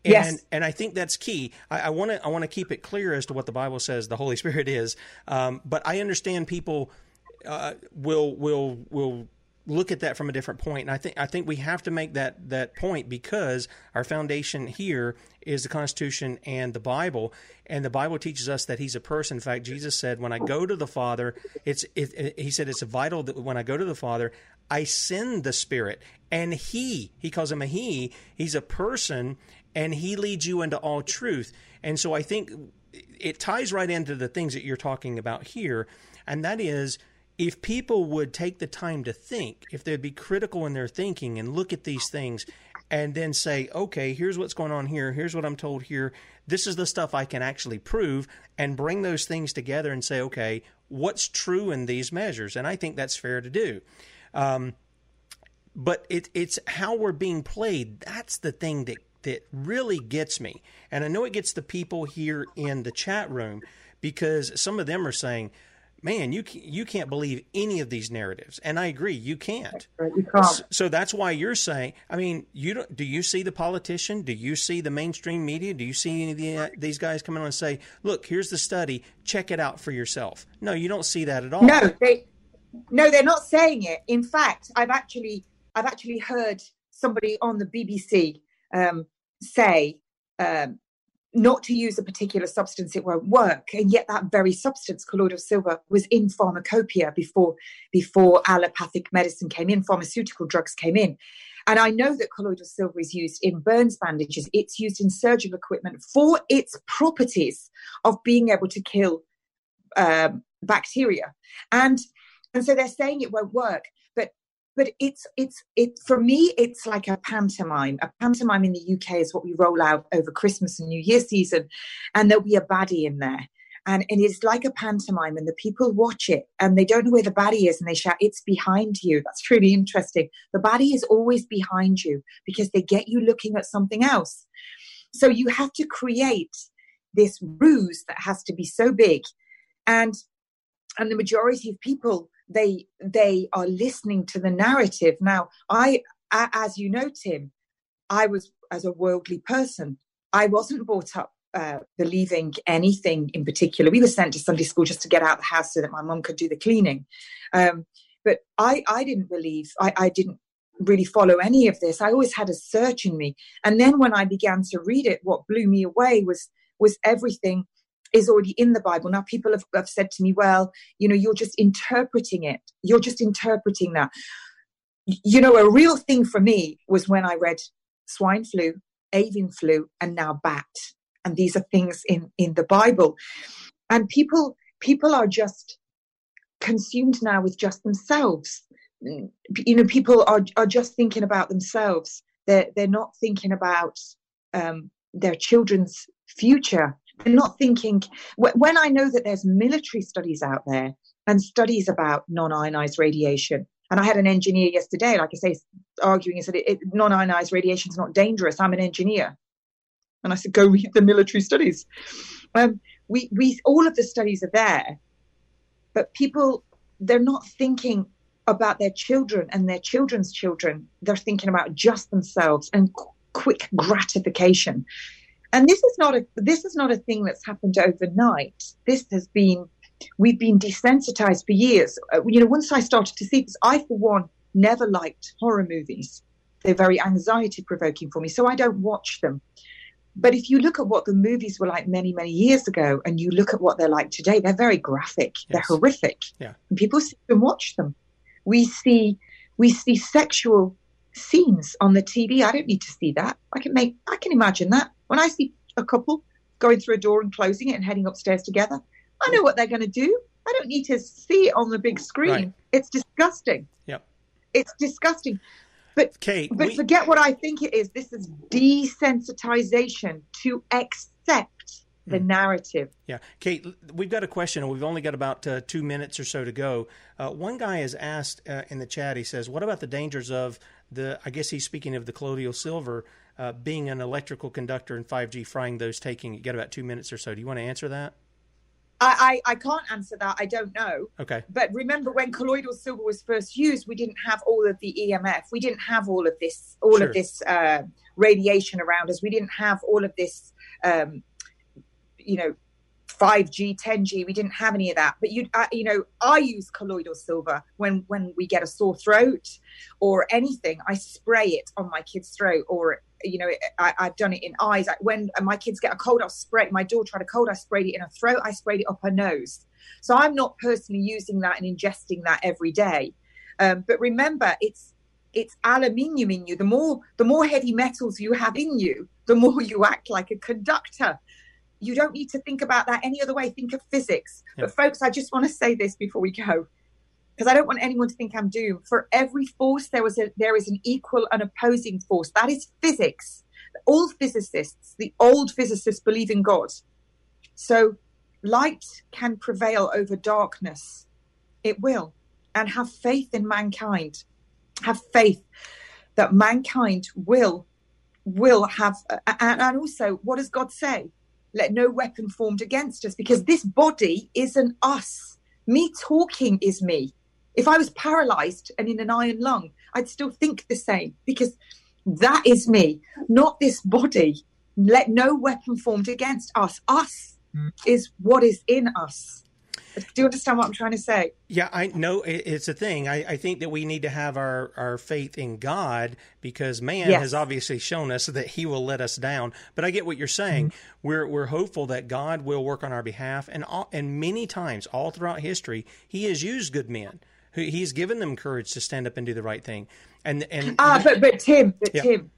And, yes. and I think that's key. I want to I want to keep it clear as to what the Bible says the Holy Spirit is. Um, but I understand people uh, will will will look at that from a different point. And I think I think we have to make that that point because our foundation here is the Constitution and the Bible, and the Bible teaches us that He's a person. In fact, Jesus said, "When I go to the Father, it's it, it, He said it's vital that when I go to the Father, I send the Spirit, and He He calls him a He. He's a person, and He leads you into all truth. And so I think it ties right into the things that you're talking about here, and that is if people would take the time to think, if they'd be critical in their thinking and look at these things and then say, okay, here's what's going on here, here's what I'm told here, this is the stuff I can actually prove, and bring those things together and say, okay, what's true in these measures? And I think that's fair to do. Um, but it, it's how we're being played. That's the thing that, that really gets me. And I know it gets the people here in the chat room because some of them are saying, man, you you can't believe any of these narratives, and I agree, you can't. You can't. So that's why you're saying. I mean, you don't, do you see the politician? Do you see the mainstream media? Do you see any of the, uh, these guys come on and say, "Look, here's the study. Check it out for yourself"? No, you don't see that at all. No, they no, they're not saying it. In fact, I've actually I've actually heard somebody on the BBC um, say um, not to use a particular substance, it won't work. And yet that very substance, colloidal silver, was in pharmacopoeia before, before allopathic medicine came in, pharmaceutical drugs came in. And I know that colloidal silver is used in burns bandages. It's used in surgical equipment for its properties of being able to kill um, bacteria. And, and so they're saying it won't work but it's it's it for me it's like a pantomime. A pantomime in the uk is what we roll out over christmas and new year season and there'll be a baddie in there. And it is like a pantomime and the people watch it and they don't know where the baddie is and they shout it's behind you. That's really interesting. The baddie is always behind you because they get you looking at something else. So you have to create this ruse that has to be so big. And and the majority of people they they are listening to the narrative. Now i as you know tim i was as a worldly person i wasn't brought up uh, believing anything in particular. We were sent to sunday school just to get out of the house so that my mum could do the cleaning. Um, but i i didn't believe I, I didn't really follow any of this. I always had a search in me. And then when i began to read it what blew me away was was everything is already in the Bible. Now, people have, have said to me, well, you know, you're just interpreting it. You're just interpreting that. You know, a real thing for me was when I read swine flu, avian flu, and now bat. And these are things in, in the Bible. And people people are just consumed now with just themselves. You know, people are are just thinking about themselves. They're they're not thinking about um, their children's future they're not thinking when I know that there's military studies out there and studies about non-ionized radiation. And I had an engineer yesterday, like I say, arguing he said it, non-ionized radiation is not dangerous. I'm an engineer, and I said go read the military studies. Um, we we all of the studies are there, but people they're not thinking about their children and their children's children. They're thinking about just themselves and qu- quick gratification and this is not a this is not a thing that's happened overnight. This has been we've been desensitized for years. Uh, you know once i started to see this i for one never liked horror movies. They're very anxiety provoking for me so i don't watch them. But if you look at what the movies were like many many years ago and you look at what they're like today they're very graphic. Yes. they're horrific. Yeah. and people sit and watch them. We see we see sexual scenes on the tv i don't need to see that. I can make i can imagine that when I see a couple going through a door and closing it and heading upstairs together, I know what they're going to do. I don't need to see it on the big screen. Right. It's disgusting. Yep. It's disgusting. But Kate, but we... forget what I think it is. This is desensitization to accept the mm. narrative. Yeah, Kate, we've got a question, and we've only got about uh, two minutes or so to go. Uh, one guy has asked uh, in the chat. He says, "What about the dangers of the?" I guess he's speaking of the colloidal silver uh, being an electrical conductor in 5G, frying those taking, you got about two minutes or so. Do you want to answer that? I, I, I, can't answer that. I don't know. Okay. But remember when colloidal silver was first used, we didn't have all of the EMF. We didn't have all of this, all sure. of this uh, radiation around us. We didn't have all of this, um, you know, 5G, 10G. We didn't have any of that. But you, uh, you know, I use colloidal silver when when we get a sore throat or anything. I spray it on my kid's throat or you know, I, have done it in eyes. when my kids get a cold, I'll spray. My daughter had a cold, I sprayed it in her throat, I sprayed it up her nose. So I'm not personally using that and ingesting that every day. Um, but remember, it's it's aluminium in you. The more the more heavy metals you have in you, the more you act like a conductor. You don't need to think about that any other way. Think of physics. Yeah. But folks, I just want to say this before we go because I don't want anyone to think I'm doomed. For every force, there was a there is an equal and opposing force. That is physics. All physicists, the old physicists, believe in God. So light can prevail over darkness. It will. And have faith in mankind. Have faith that mankind will will have and, and also what does God say? Let no weapon formed against us, because this body isn't us. Me talking is me. If I was paralyzed and in an iron lung, I'd still think the same because that is me, not this body. Let no weapon formed against us. Us mm. is what is in us. Do you understand what I'm trying to say? Yeah, I know it's a thing. I, I think that we need to have our, our faith in God because man yes. has obviously shown us that He will let us down. But I get what you're saying. Mm-hmm. We're we're hopeful that God will work on our behalf, and all, and many times all throughout history, He has used good men he's given them courage to stand up and do the right thing. And and ah, but but Tim, but yeah. Tim,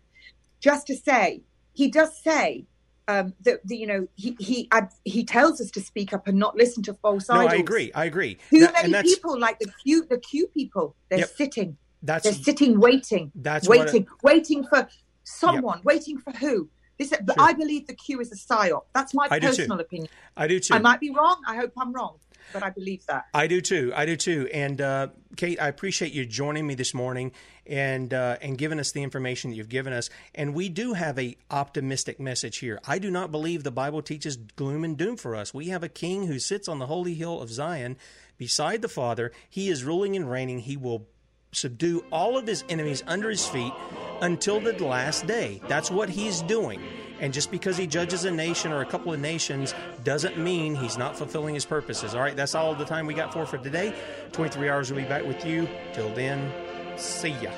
just to say, he does say um, that the, you know he he he tells us to speak up and not listen to false no, idols. I agree. I agree. Too that, many people like the Q the Q people. They're yep. sitting. That's they're sitting, waiting. That's waiting, waiting for someone. Yep. Waiting for who? This, but sure. I believe the Q is a psyop. That's my I personal opinion. I do too. I might be wrong. I hope I'm wrong. But I believe that. I do too. I do too. And uh, Kate, I appreciate you joining me this morning and uh, and giving us the information that you've given us. And we do have a optimistic message here. I do not believe the Bible teaches gloom and doom for us. We have a King who sits on the holy hill of Zion beside the Father. He is ruling and reigning. He will subdue all of his enemies under his feet until the last day. That's what he's doing. And just because he judges a nation or a couple of nations doesn't mean he's not fulfilling his purposes. All right, that's all the time we got for for today. 23 hours will be back with you. Till then, see ya.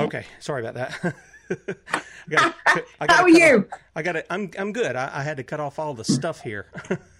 Okay, sorry about that. I gotta, I gotta How are you? Off, I got it. I'm I'm good. I, I, had to cut off all the stuff here.